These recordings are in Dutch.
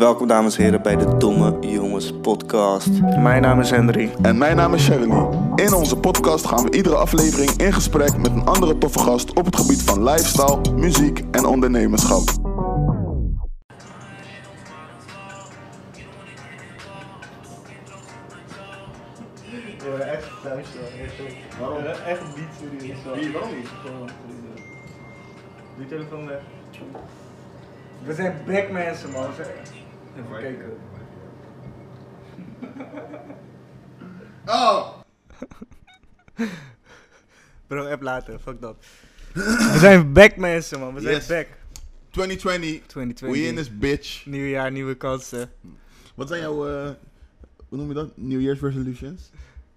Welkom dames en heren bij de Domme Jongens podcast. Mijn naam is Henry. En mijn naam is Sherry. In onze podcast gaan we iedere aflevering in gesprek met een andere toffe gast op het gebied van lifestyle, muziek en ondernemerschap. Ja, echt thuis Waarom? Echt niet serieus. Wie, waarom niet? Die telefoon weg. We zijn back mensen man. Even kijken. Oh! Bro, app later, fuck dat. We zijn back mensen man, we zijn Yes. back. 2020, 2020. we in this bitch. Nieuw jaar, nieuwe kansen. Wat zijn jouw, eh, hoe noem je dat? New Year's resolutions?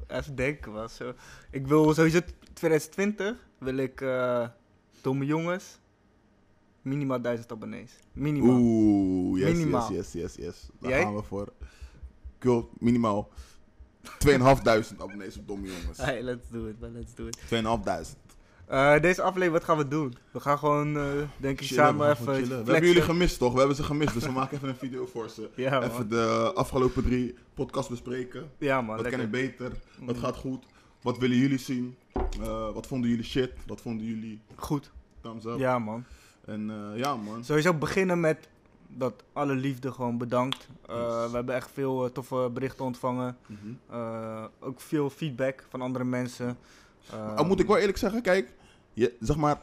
Even denken was zo. Ik wil sowieso 2020 wil ik eh domme jongens minimaal 1000 abonnees. Minimaal. Oeh, yes, Minimaal. yes, yes, yes, yes. Daar Jij? gaan we voor. Ik wil minimaal 2.500 abonnees op Domme Jongens. Hey, let's do it, man, let's do it. 2.500. Eh, deze aflevering, wat gaan we doen? We gaan gewoon, eh, denk ik, Chillen, samen even. We hebben jullie gemist toch? We hebben ze gemist, dus we maken even een video voor ze. Ja, man. Even de afgelopen drie podcasts bespreken. Ja, man. Wat lekker. kan ik beter? Wat Mm. gaat goed? Wat willen jullie zien? Eh, wat vonden jullie shit? Wat vonden jullie Goed. thumbs up? Ja, man. En eh, ja man. Sowieso beginnen met dat alle liefde gewoon bedankt. Eh, Yes. We hebben echt veel eh, toffe berichten ontvangen. Mhm. Ook veel feedback van andere mensen. Eh, Oh, moet ik wel eerlijk zeggen, kijk, je, zeg maar,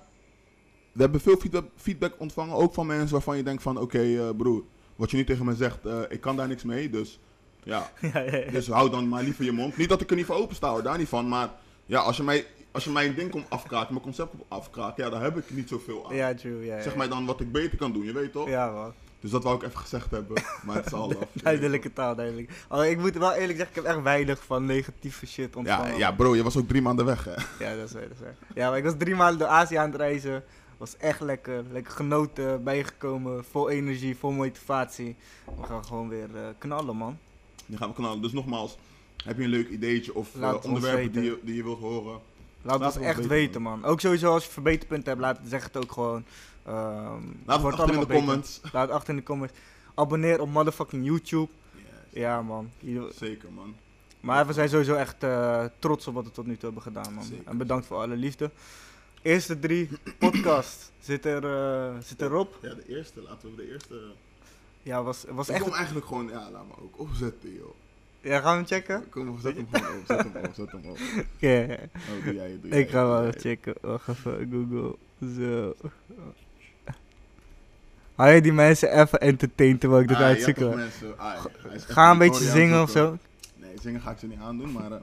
we hebben veel feedback, ontvangen, ook van mensen waarvan je denkt van, oké broer, wat je nu tegen me zegt, ik kan daar niks mee, dus ja, ja, ja, ja. dus hou dan maar liever je mond. Niet dat ik er niet voor opensta hoor, daar niet van, maar ja, als je mij, als je mijn ding komt afkraken, mijn concept komt afkraken, ja, daar heb ik niet zoveel aan. ja, true. Ja. Zeg mij dan wat ik beter kan doen, je weet toch? Ja, man. Dus dat wou ik even gezegd hebben, maar het is al af. Duidelijke taal, duidelijk. Oh, ik moet wel eerlijk zeggen, ik heb echt weinig van negatieve shit ontvangen. Ja, ja, bro, je was ook drie maanden weg, hè? Ja, dat is waar, dat is waar. Ja, maar ik was drie maanden door Azië aan het reizen. Was echt lekker. Lekker genoten, bijgekomen. Vol energie, vol motivatie. We gaan gewoon weer eh, knallen, man. Nu gaan we knallen. Dus nogmaals, heb je een leuk ideetje of ons onderwerpen die je, die je wilt horen? Laat het echt weten, man. Ook sowieso als je verbeterpunten hebt, laat, zeg het ook gewoon. Ehm, Laat het achter in de beter. comments. Laat het achter in de comments. Abonneer op motherfucking YouTube. Ja, man. Zeker, man. Maar we zijn sowieso echt eh, trots op wat we tot nu toe hebben gedaan, man. Zeker. En bedankt voor alle liefde. Eerste drie podcast zit, er, eh, zit erop. Ja, de eerste. Laten we de eerste... Ja, was, was Ik echt... eigenlijk gewoon... Ja, laat me ook opzetten, joh. Ja, gaan we hem checken? Kom, op, zet hem op. Zet hem op, zet hem op. Oké. Oh, doe jij Ik ga wel even checken. Wacht even, Google. Zo. Hou je die mensen even entertained terwijl ik dit Ah, mensen- ah, ja, Ga een beetje zingen of zo. Nee, zingen ga ik ze niet aandoen, maar... eh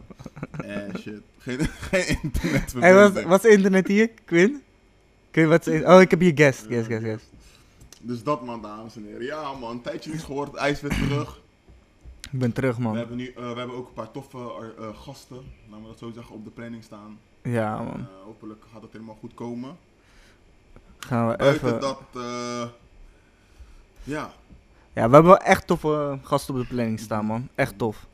eh, shit. Geen, geen internet Hey, wat, wat is internet hier, Quinn? Quinn, wat is Oh, ik heb hier guest. Guest, guest, guest. Dus dat, man, dames en heren. Ja, man. Een tijdje niets gehoord. Ijs weer terug. Ik ben terug, We man. hebben, nu, eh, we hebben ook een paar toffe eh, gasten, laten we dat zo zeggen, op de planning staan. Ja, man. Eh, hopelijk gaat het helemaal goed komen. Gaan we Buiten even... dat, eh, ja. Ja, we hebben wel echt toffe gasten op de planning staan, man. Echt tof.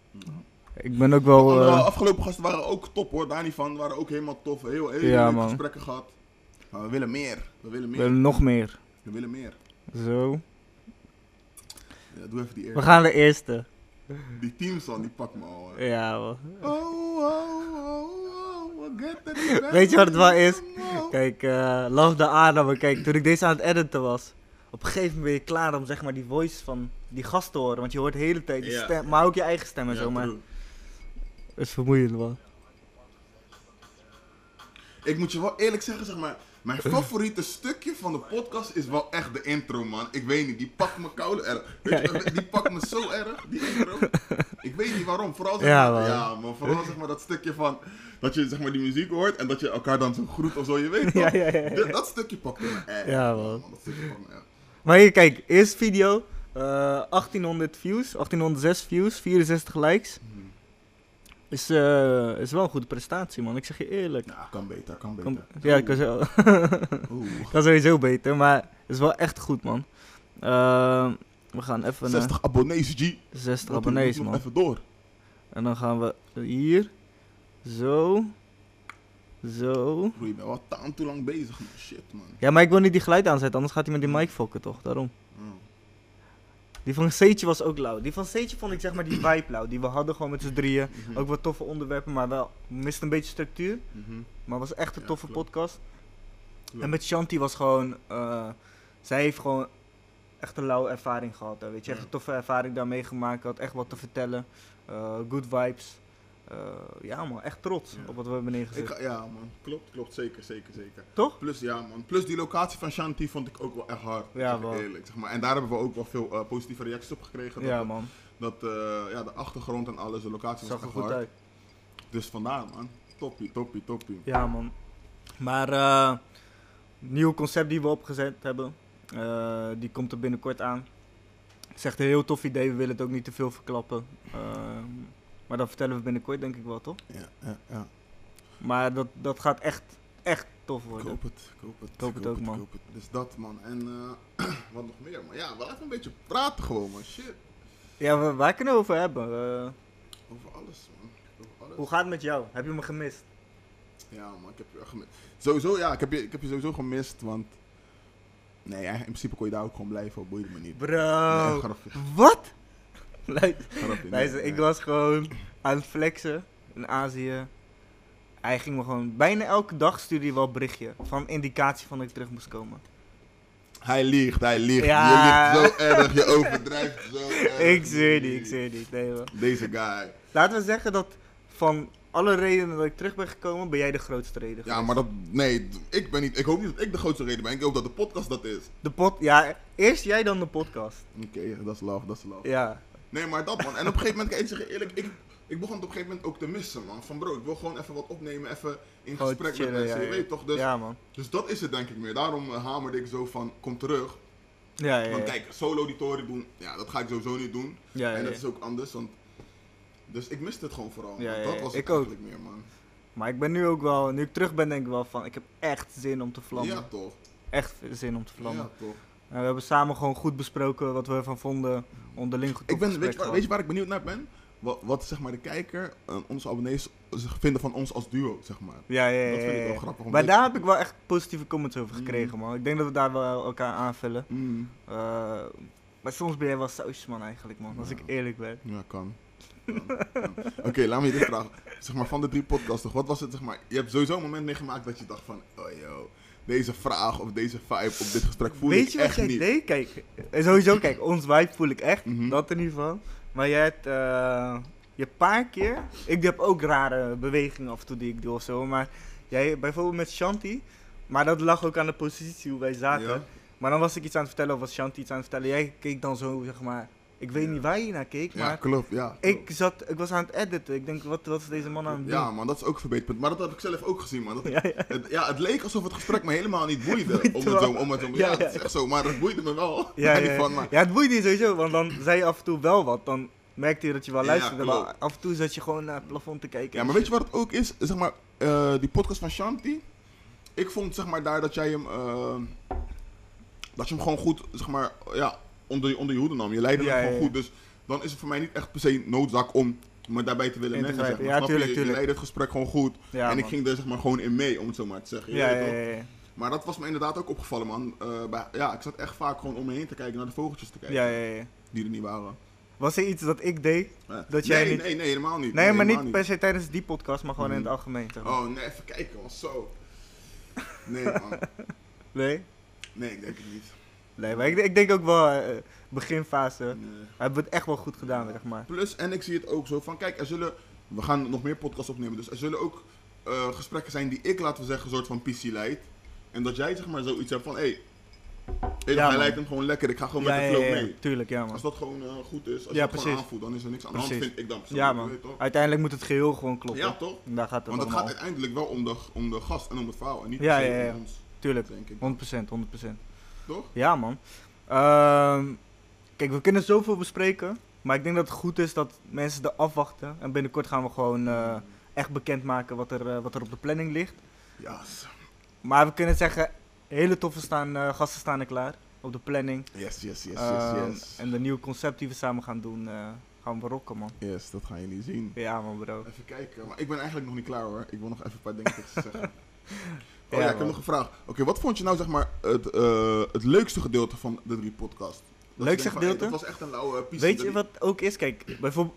Ik ben ook wel... Eh, afgelopen gasten waren ook top hoor, daar niet van. waren ook helemaal tof. Heel, heel Ja, leuke man. gesprekken gehad. Maar we willen meer. We willen we meer. willen nog meer. We willen meer. Zo. Ja, doe even die We eerste. gaan de eerste. Die teamsong, die pakt me al. hè. Ja, man. Oh, oh, oh, oh, what get that Weet je wat het wel is? Oh. Kijk, eh Love the Adam. Kijk, toen ik deze aan het editen was, op een gegeven moment ben je klaar om zeg maar die voice van die gast te horen. Want je hoort de hele tijd die Ja. stem, maar ook je eigen stem en Ja, zo. Maar true. is vermoeiend, man. Ik moet je wel eerlijk zeggen, zeg maar. Mijn favoriete stukje van de podcast is wel echt de intro, man. Ik weet niet, die pakt me koude erg. Weet je, die pakt me zo erg, die intro. Ik weet niet waarom. Vooral zeg Ja, maar, man. ja, maar vooral zeg maar dat stukje van dat je zeg maar die muziek hoort en dat je elkaar dan zo groet of zo, je weet toch? Ja, ja, ja. Dat, dat stukje pakt me echt. Ja, man. Dat stukje pakt me echt. Maar hier, kijk, eerste video. eh 1800 views, 1806 views, 64 likes. Is, eh, is wel een goede prestatie, man. Ik zeg je eerlijk. Ja, kan beter, kan beter. Kom- ja, ik kan, zo, kan sowieso beter, maar het is wel echt goed, man. Eh, we gaan even naar 60 abonnees, G. 60 Wat abonnees, man. Even door. En dan gaan we hier. Zo. Zo. Broer, je bent te lang bezig, man. Shit, man. Ja, maar ik wil niet die geluid aanzetten, anders gaat hij met die mic fokken, toch? Daarom. Die van Seetje was ook lauw. Die van Seetje vond ik zeg maar die vibe lauw. Die we hadden gewoon met z'n drieën. Mhm. Ook wat toffe onderwerpen, maar wel mist een beetje structuur. Mhm. Maar was echt een toffe podcast. En met Shanti was gewoon... eh, zij heeft gewoon echt een lauwe ervaring gehad. Hè, weet je, echt een toffe ervaring daar meegemaakt. Had echt wat te vertellen. Eh, good vibes. Eh, ja man, echt trots Ja. op wat we hebben neergezet. Ik ja, man. Klopt, klopt. Zeker, zeker, zeker. Toch? Plus, ja, man. Plus die locatie van Shanti vond ik ook wel echt hard. Ja, zeg eerlijk. Zeg maar. En daar hebben we ook wel veel eh, positieve reacties op gekregen. Ja dat, man, Dat eh, ja, de achtergrond en alles, de locatie zag was echt goed hard. uit. Dus vandaar, man. Toppie, toppie, toppie. Ja, man. Maar eh nieuw concept die we opgezet hebben, die komt er binnenkort aan. Het is echt een heel tof idee, we willen het ook niet te veel verklappen. Maar dat vertellen we binnenkort, denk ik wel, toch? Ja, ja, ja. Maar dat, dat gaat echt, echt tof worden. hoop het, ik hoop het. Ik hoop het ook, man. Ik hoop het. Dus dat, man. En eh, wat nog meer, man. Ja, wel even een beetje praten gewoon, man. Shit. Ja, we, waar kunnen we over hebben? Eh, Over alles, man. Over alles. hoe gaat het met jou? Heb je me gemist? Ja, man, ik heb je gemist. Sowieso, ja, ik heb je, ik heb je sowieso gemist, want... Nee, in principe kon je daar ook gewoon blijven, dat boeide me niet. Nee, Bro, grapje? Luister, nee, ik nee. was gewoon aan het flexen in Azië. Hij ging me gewoon, bijna elke dag stuurde hij wel een berichtje van indicatie van dat ik terug moest komen. Hij liegt, hij liegt. Ja. Je liegt zo erg, je overdrijft zo erg. ik zweer niet, ik zweer niet. Nee, man. Deze guy. Laten we zeggen dat van alle redenen dat ik terug ben gekomen, ben jij de grootste reden. Ja, maar dat... Nee, ik ben niet... Ik hoop niet dat ik de grootste reden ben. Ik hoop dat de podcast dat is. De pot, ja, eerst jij dan de podcast. Oké, dat is love, dat is love. Ja, Nee, maar dat man. En op een gegeven moment, ik zeg eerlijk, ik, ik begon het op een gegeven moment ook te missen, man. Van bro, ik wil gewoon even wat opnemen, even in gesprek chillen, met mensen, ja, je ja. weet toch? Dus, ja man. dus dat is het denk ik meer. Daarom eh, hamerde ik zo van, kom terug. Ja, ja. Want kijk, solo die toren doen, ja, dat ga ik sowieso niet doen. ja, ja, en dat is ook anders, want... Dus ik miste het gewoon vooral. Ja, dat was Ik het ook. eigenlijk meer, man. Maar ik ben nu ook wel, nu ik terug ben, denk ik wel van, ik heb echt zin om te vlammen. Ja, toch? Echt zin om te vlammen. Ja, toch? We hebben samen gewoon goed besproken wat we ervan vonden. Onderling goed Ik ben, weet, je, waar, weet je waar ik benieuwd naar ben? Wat, wat zeg maar de kijker en onze abonnees zich vinden van ons als duo, zeg maar. Ja, ja, ja. Dat vind ik wel grappig Maar daar heb ik wel echt positieve comments over Mm. gekregen, man. Ik denk dat we daar wel elkaar aanvullen. Mm. Eh, maar soms ben jij wel sausjes, man, eigenlijk, man. Als ik eerlijk ben. Ja, kan. Oké, laat me je dit vragen. Zeg maar, van de drie podcasts, toch, wat was het, zeg maar, je hebt sowieso een moment meegemaakt dat je dacht van, oh yo, deze vraag of deze vibe op dit gesprek voel Weet ik je wat echt jij niet. deed? Kijk, sowieso, kijk, ons vibe voel ik echt. Mhm. Dat in ieder geval. Maar jij hebt, eh, je paar keer... Ik heb ook rare bewegingen af en toe die ik doe of zo. Maar jij, bijvoorbeeld met Shanti... Maar dat lag ook aan de positie hoe wij zaten. Ja. Maar dan was ik iets aan het vertellen of was Shanti iets aan het vertellen. Jij keek dan zo, zeg maar... Ik weet niet waar je naar keek, Ja, maar... klopt, ja. Ik, zat, ik was aan het editen. Ik denk, wat, wat is deze man aan het doen? Ja, man, dat is ook een verbeterpunt. Maar dat heb ik zelf ook gezien, man. Dat ja, ja. het, ja, het leek alsof het gesprek me helemaal niet boeide. Om het zo, om het zo, ja, Ja, het ja. is echt zo, maar het boeide me wel. Ja, ja, ja. van, maar- ja, het boeide je sowieso, want dan zei je af en toe wel wat. Dan merkte je dat je wel luisterde, maar af en toe zat je gewoon naar het plafond te kijken. Ja, maar weet je wat het ook is? Zeg maar, eh, die podcast van Shanti. Ik vond zeg maar daar dat jij hem, eh, dat je hem gewoon goed, zeg maar, ja, onder, je- onder je hoede nam. Je leidde ja, gewoon goed. Dus dan is het voor mij niet echt per se noodzaak om me daarbij te willen mengen. Zeg grijpen. maar. Ja, je? tuurlijk, Je tuurlijk. leidde het gesprek gewoon goed. Ja, en ik man. ging er zeg maar gewoon in mee, om het zo maar te zeggen. Ja, ja, ja. Maar dat was me inderdaad ook opgevallen, man. Eh, bij- ja, ik zat echt vaak gewoon om me heen te kijken, naar de vogeltjes te kijken. ja, ja, ja. Die er niet waren. Was er iets dat ik deed? Dat jij nee, niet- nee, nee, helemaal niet. Nee, maar niet per se tijdens die podcast, maar gewoon in Mhm. het algemeen. Zeg maar. Oh, nee, even kijken, man. Zo. Nee, man. Nee? Nee, ik denk het niet. Nee, maar ik, ik denk ook wel, eh, beginfase, Nee. hebben we het echt wel goed gedaan, zeg maar. Plus, en ik zie het ook zo van, kijk, er zullen, we gaan nog meer podcasts opnemen, dus er zullen ook eh, gesprekken zijn die ik, laten we zeggen, een soort van PC leid. En dat jij, zeg maar, zoiets hebt van, hé, hey, hey, Ja, hij lijkt hem gewoon lekker, ik ga gewoon ja, met de flow ja, mee. tuurlijk, ja man. Als dat gewoon eh, goed is, als je het gewoon aanvoelt, dan is er niks aan de hand, vind ik dan Ja man, weet toch? uiteindelijk moet het geheel gewoon kloppen. Ja, toch? En Daar gaat het Want het gaat uiteindelijk wel om de, om de gast en om het verhaal, en niet ja. om ons, Tuurlijk, denk ik. 100%, 100%. Toch? Ja, man. Ehm, kijk, we kunnen zoveel bespreken. Maar ik denk dat het goed is dat mensen er afwachten. En binnenkort gaan we gewoon eh, echt bekendmaken wat er, eh, wat er op de planning ligt. Ja, Maar we kunnen zeggen, hele toffe staan, eh, gasten staan er klaar op de planning. yes, yes, yes, Ehm, yes, yes. En de nieuwe concept die we samen gaan doen, gaan we rocken, man. Yes, dat gaan jullie zien. Ja, man, bro. Even kijken, maar ik ben eigenlijk nog niet klaar hoor. Ik wil nog even een paar dingen te Oh Ja, ik heb nog een vraag. Oké, wat vond je nou zeg maar het, eh, het leukste gedeelte van de drie podcasts? Dat Leukste van, gedeelte? hey, dat was echt een lauwe piste. Weet je wat ook is? Kijk, bijvoorbeeld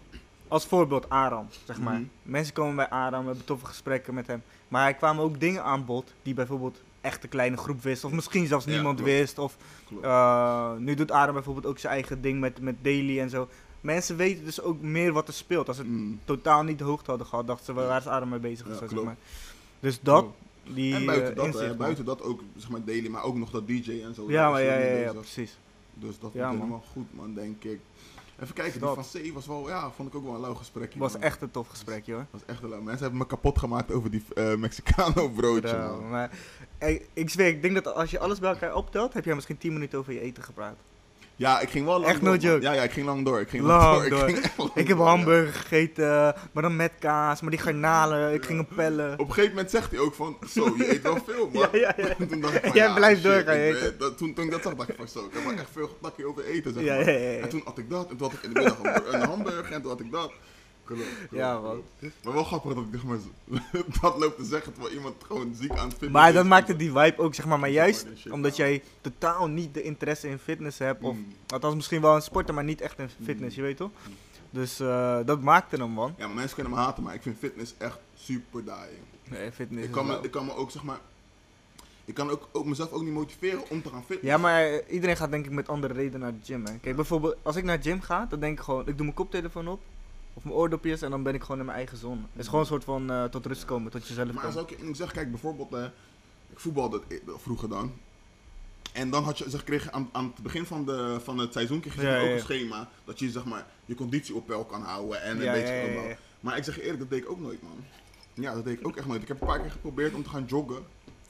als voorbeeld Aram, zeg maar. Mhm. Mensen komen bij Aram, we hebben toffe gesprekken met hem. Maar er kwamen ook dingen aan bod die bijvoorbeeld echt een kleine groep wist. Of misschien zelfs Ja, niemand klopt. wist. Of eh, nu doet Aram bijvoorbeeld ook zijn eigen ding met, met Daily en zo. Mensen weten dus ook meer wat er speelt. Als ze het Mm. totaal niet de hoogte hadden gehad, dachten ze, waar is Aram mee bezig? Ja, of zo, zeg maar. Dus dat. Die en buiten eh, dat, hè, buiten dat ook, zeg maar, daily, maar ook nog dat DJ en zo. Ja, maar ja, ja, precies. Dus dat Ja, helemaal goed, man, denk ik. Even kijken, die van C was wel, ja, vond ik ook wel een lauw gesprek. Het was echt een tof gesprek, joh. was echt een lauw. Mensen hebben me kapot gemaakt over die eh, Mexicano broodje, Ja, man. maar ik, ik zweer, ik denk dat als je alles bij elkaar optelt, heb jij misschien 10 minuten over je eten gepraat. Ja, ik ging wel lang Echt door. no joke. Ja, ja, ik ging lang door. Ik ging Lang lang, door. Ik, ging lang Ik heb door, ja. hamburger gegeten, maar dan met kaas, maar die garnalen, ik ging hem pellen. Op een gegeven moment zegt hij ook van, zo, je eet wel veel, man. Ja, ja, ja. toen dacht ik van, Jij blijft doorgaan, je ben- dat- toen, toen ik dat zag, dacht ik van, zo, ik heb wel echt veel takje over eten, zeg maar. En toen had ik dat, en toen had ik in de middag een hamburger, en toen had ik dat. Klopt, Ja, man. Maar wel grappig dat ik zeg maar, dat loopt te zeggen terwijl iemand gewoon ziek aan het fitness Maar is. dat maakte die vibe ook, zeg maar. Maar juist omdat jij totaal niet de interesse in fitness hebt. Of Mm. althans misschien wel in sporten, maar niet echt in fitness, je weet toch? Dus eh, dat maakte hem, man. Ja, maar mensen kunnen me haten, maar ik vind fitness echt super dying. Nee, fitness Ik is kan, me, wel- ik kan me ook, zeg maar, ik kan ook, ook mezelf ook niet motiveren om te gaan fitnessen. Ja, maar iedereen gaat denk ik met andere redenen naar de gym, hè. Kijk, bijvoorbeeld, als ik naar de gym ga, dan denk ik gewoon, ik doe mijn koptelefoon op. Of mijn oordopjes en dan ben ik gewoon in mijn eigen zone. Het is gewoon een soort van eh, tot rust komen, tot jezelf Maar komen. zou ik je zeggen, kijk bijvoorbeeld, eh, ik voetbalde eh, vroeger dan. En dan had je, zeg, kreeg je aan, aan het begin van, de, van het seizoen kreeg je Ja, zeg maar, ja, ook een schema. Dat je zeg maar, je conditie op peil kan houden en een Ja, beetje. Maar ik zeg je eerlijk, dat deed ik ook nooit man. Ja, dat deed ik ook echt nooit. Ik heb een paar keer geprobeerd om te gaan joggen.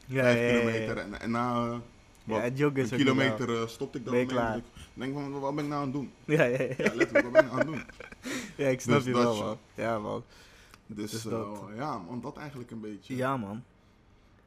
Ja, vijf kilometer. En, en na wat, Ja, joggen is een kilometer eh, stopte ik dan Ben je klaar? Ik denk van, wat ben ik nou aan het doen? Ja, ja, ja. Ja, letterlijk, wat ben ik nou aan het doen? Ja, ik snap Dus je wel, man. Ja, man. Dus Dus eh, dat. ja man, dat eigenlijk een beetje. Ja, man.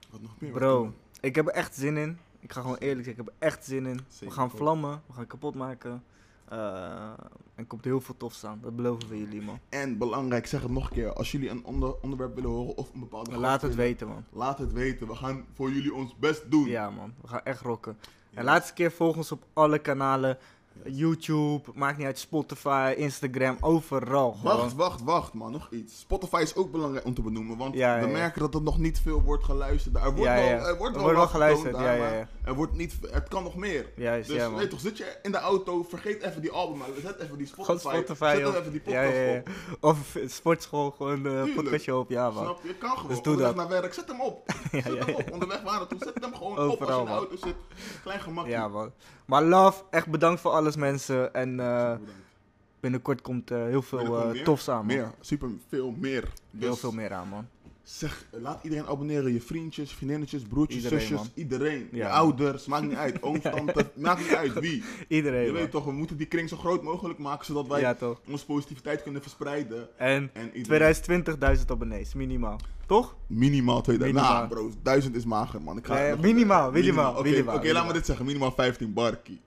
Wat nog meer? Bro, ik heb er echt zin in. Ik ga gewoon eerlijk zeggen, ik heb er echt zin in. We gaan vlammen, we gaan kapot maken. Eh, en komt heel veel tofs aan. Dat beloven we jullie, man. En belangrijk, zeg het nog een keer. Als jullie een onder, onderwerp willen horen of een bepaalde Laat het willen, weten, man. Laat het weten. We gaan voor jullie ons best doen. Ja, man. We gaan echt rocken. En laatste keer volg ons op alle kanalen. YouTube, maakt niet uit, Spotify, Instagram, overal. Wacht, gewoon. wacht, wacht, man. Nog iets. Spotify is ook belangrijk om te benoemen. Want Ja, we ja. merken dat er nog niet veel wordt geluisterd. Er wordt wel. Er wordt Er wel, wordt geluisterd, ja, daar. Er wordt niet, het kan nog meer. Juist, Dus ja, man. weet toch, zit je in de auto, vergeet even die album, maar zet even die Spotify. Spotify, zet even die podcast ja, ja. op. Of eh, sportschool, gewoon de Tuurlijk. podcastje op. Ja, man. Snap je? Kan gewoon. Dus doe Onderweg dat. naar werk, zet hem op. Ja, Zet ja, hem op. Onderweg waren toen, zet hem gewoon op als je Overal, in de man. auto zit. Klein gemakje. Ja, man. Maar love, echt bedankt voor alles, mensen. En eh, binnenkort komt eh, heel veel meer? tofs aan, man. Meer, super veel meer. Heel Dus veel meer aan, man. Zeg, laat iedereen abonneren. Je vriendjes, vriendinnetjes, broertjes, Iedereen, zusjes, man. iedereen. Ja, je man. ouders, maakt niet uit. Ooms, tante, maakt niet uit wie. Iedereen, Je man. weet toch, we moeten die kring zo groot mogelijk maken, zodat wij Ja, onze positiviteit kunnen verspreiden. En En iedereen, 2020.000 abonnees, minimaal. Toch? minimaal 2000. Minimaal. Nou bro, 1000 is mager man. Ik ga Nee, minimaal, minimaal, Oké, minimaal, oké, laat me dit zeggen. Minimaal 15 barkie.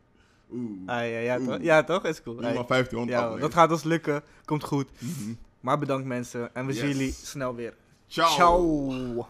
Oeh. Ah, ja, ja, toch? Ja, toch? Is cool. Minimaal Hey. 1500 Ja, dat gaat ons lukken. Komt goed. Mhm. Maar bedankt mensen. En we zien jullie snel weer. Ciao. Ciao.